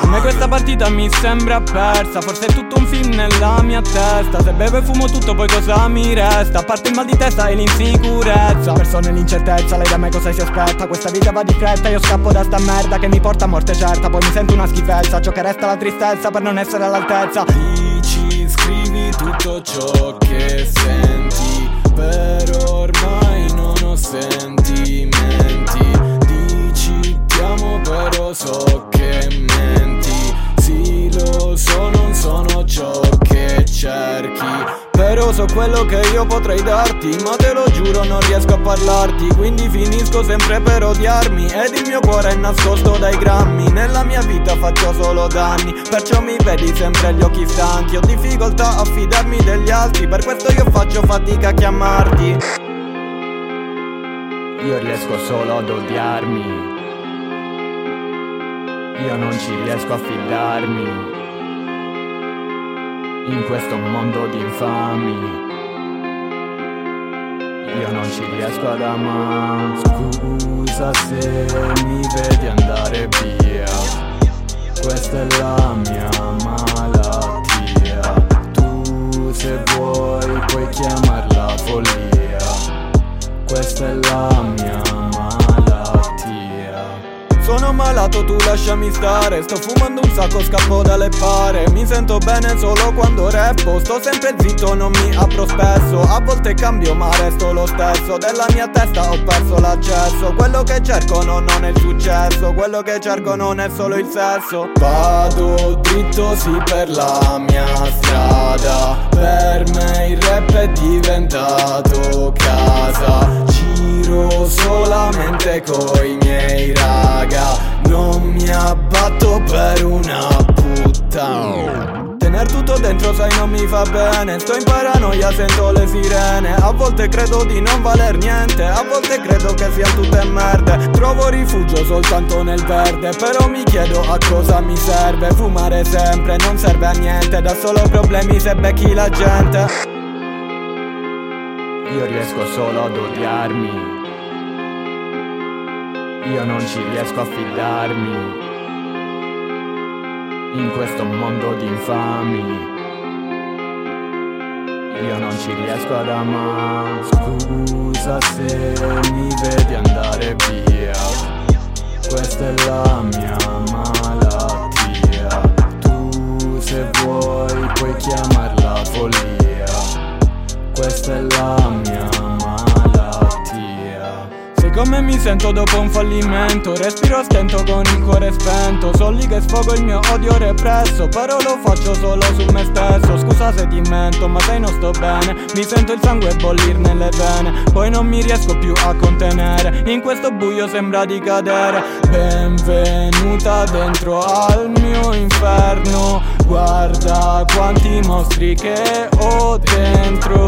A me questa partita mi sembra persa Forse è tutto un film nella mia testa. Se bevo e fumo tutto poi cosa mi resta? A parte il mal di testa e l'insicurezza. Perso nell'incertezza, lei da me cosa si aspetta? Questa vita va di fretta, io scappo da sta merda Che mi porta a morte certa, poi mi sento una schifezza Ciò che resta la tristezza per non essere all'altezza. Dici, scrivi tutto ciò che senti so quello che io potrei darti Ma te lo giuro non riesco a parlarti Quindi finisco sempre per odiarmi Ed il mio cuore è nascosto dai grammi Nella mia vita faccio solo danni Perciò mi vedi sempre agli occhi stanchi Ho difficoltà a fidarmi degli altri Per questo io faccio fatica a chiamarti. Io riesco solo ad odiarmi. Io non ci riesco a fidarmi in questo mondo di infami. Io non ci riesco ad amare. Scusa se mi vedi andare via. Questa è la mia malattia. Tu se vuoi puoi chiamarla follia. Questa è la sono malato tu lasciami stare. Sto fumando un sacco scappo dalle pare. Mi sento bene solo quando rappo Sto sempre zitto non mi apro spesso. A volte cambio ma resto lo stesso. Della mia testa ho perso l'accesso. Quello che cerco non, è il successo. Quello che cerco non è solo il sesso. Vado dritto sì per la mia strada. Per me il rap è diventato casa. Giro solamente coi miei raga Non mi abbatto per una puttana Tener tutto dentro sai non mi fa bene. Sto in paranoia, sento le sirene. A volte credo di non valer niente. A volte credo che siano tutte merde Trovo rifugio soltanto nel verde. Però mi chiedo a cosa mi serve. Fumare sempre non serve a niente. Da solo problemi se becchi la gente. Io riesco solo ad odiarmi io non ci riesco a fidarmi in questo mondo di infami. Io non ci riesco ad amare. Scusa se mi vedi andare via. Questa è la mia malattia. Tu se vuoi puoi chiamarla follia. Questa è la come mi sento dopo un fallimento Respiro stento con il cuore spento. Sono lì che sfogo il mio odio represso. Però lo faccio solo su me stesso. Scusa se ti mento ma sai non sto bene Mi sento il sangue bollire nelle vene. Poi non mi riesco più a contenere. In questo buio sembra di cadere. Benvenuta dentro al mio inferno. Guarda quanti mostri che ho dentro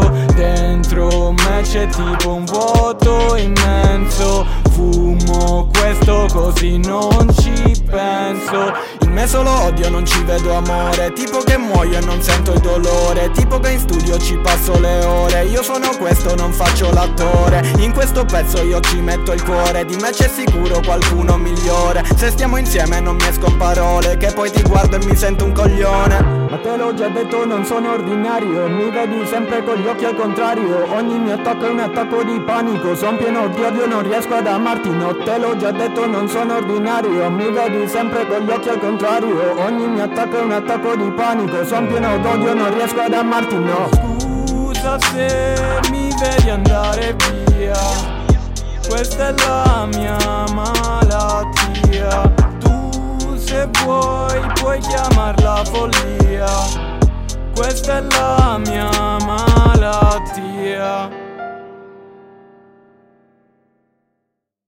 C'è tipo un vuoto immenso. Fumo questo così non ci penso me solo odio non ci vedo amore. Tipo che muoio e non sento il dolore. Tipo che in studio ci passo le ore. Io sono questo non faccio l'attore. In questo pezzo io ci metto il cuore. Di me c'è sicuro qualcuno migliore. Se stiamo insieme non mi escono parole. Che poi ti guardo e mi sento un coglione. Ma te l'ho già detto non sono ordinario. Mi vedi sempre con gli occhi al contrario. Ogni mio attacco è un attacco di panico. Son pieno di odio non riesco ad amarti. No te l'ho già detto non sono ordinario. Mi vedi sempre con gli occhi al contrario Ogni mio attacco è un attacco di panico Son pieno d'odio non riesco ad amarti no. Scusa se mi vedi andare via Questa è la mia malattia. Tu se vuoi puoi chiamarla follia questa è la mia malattia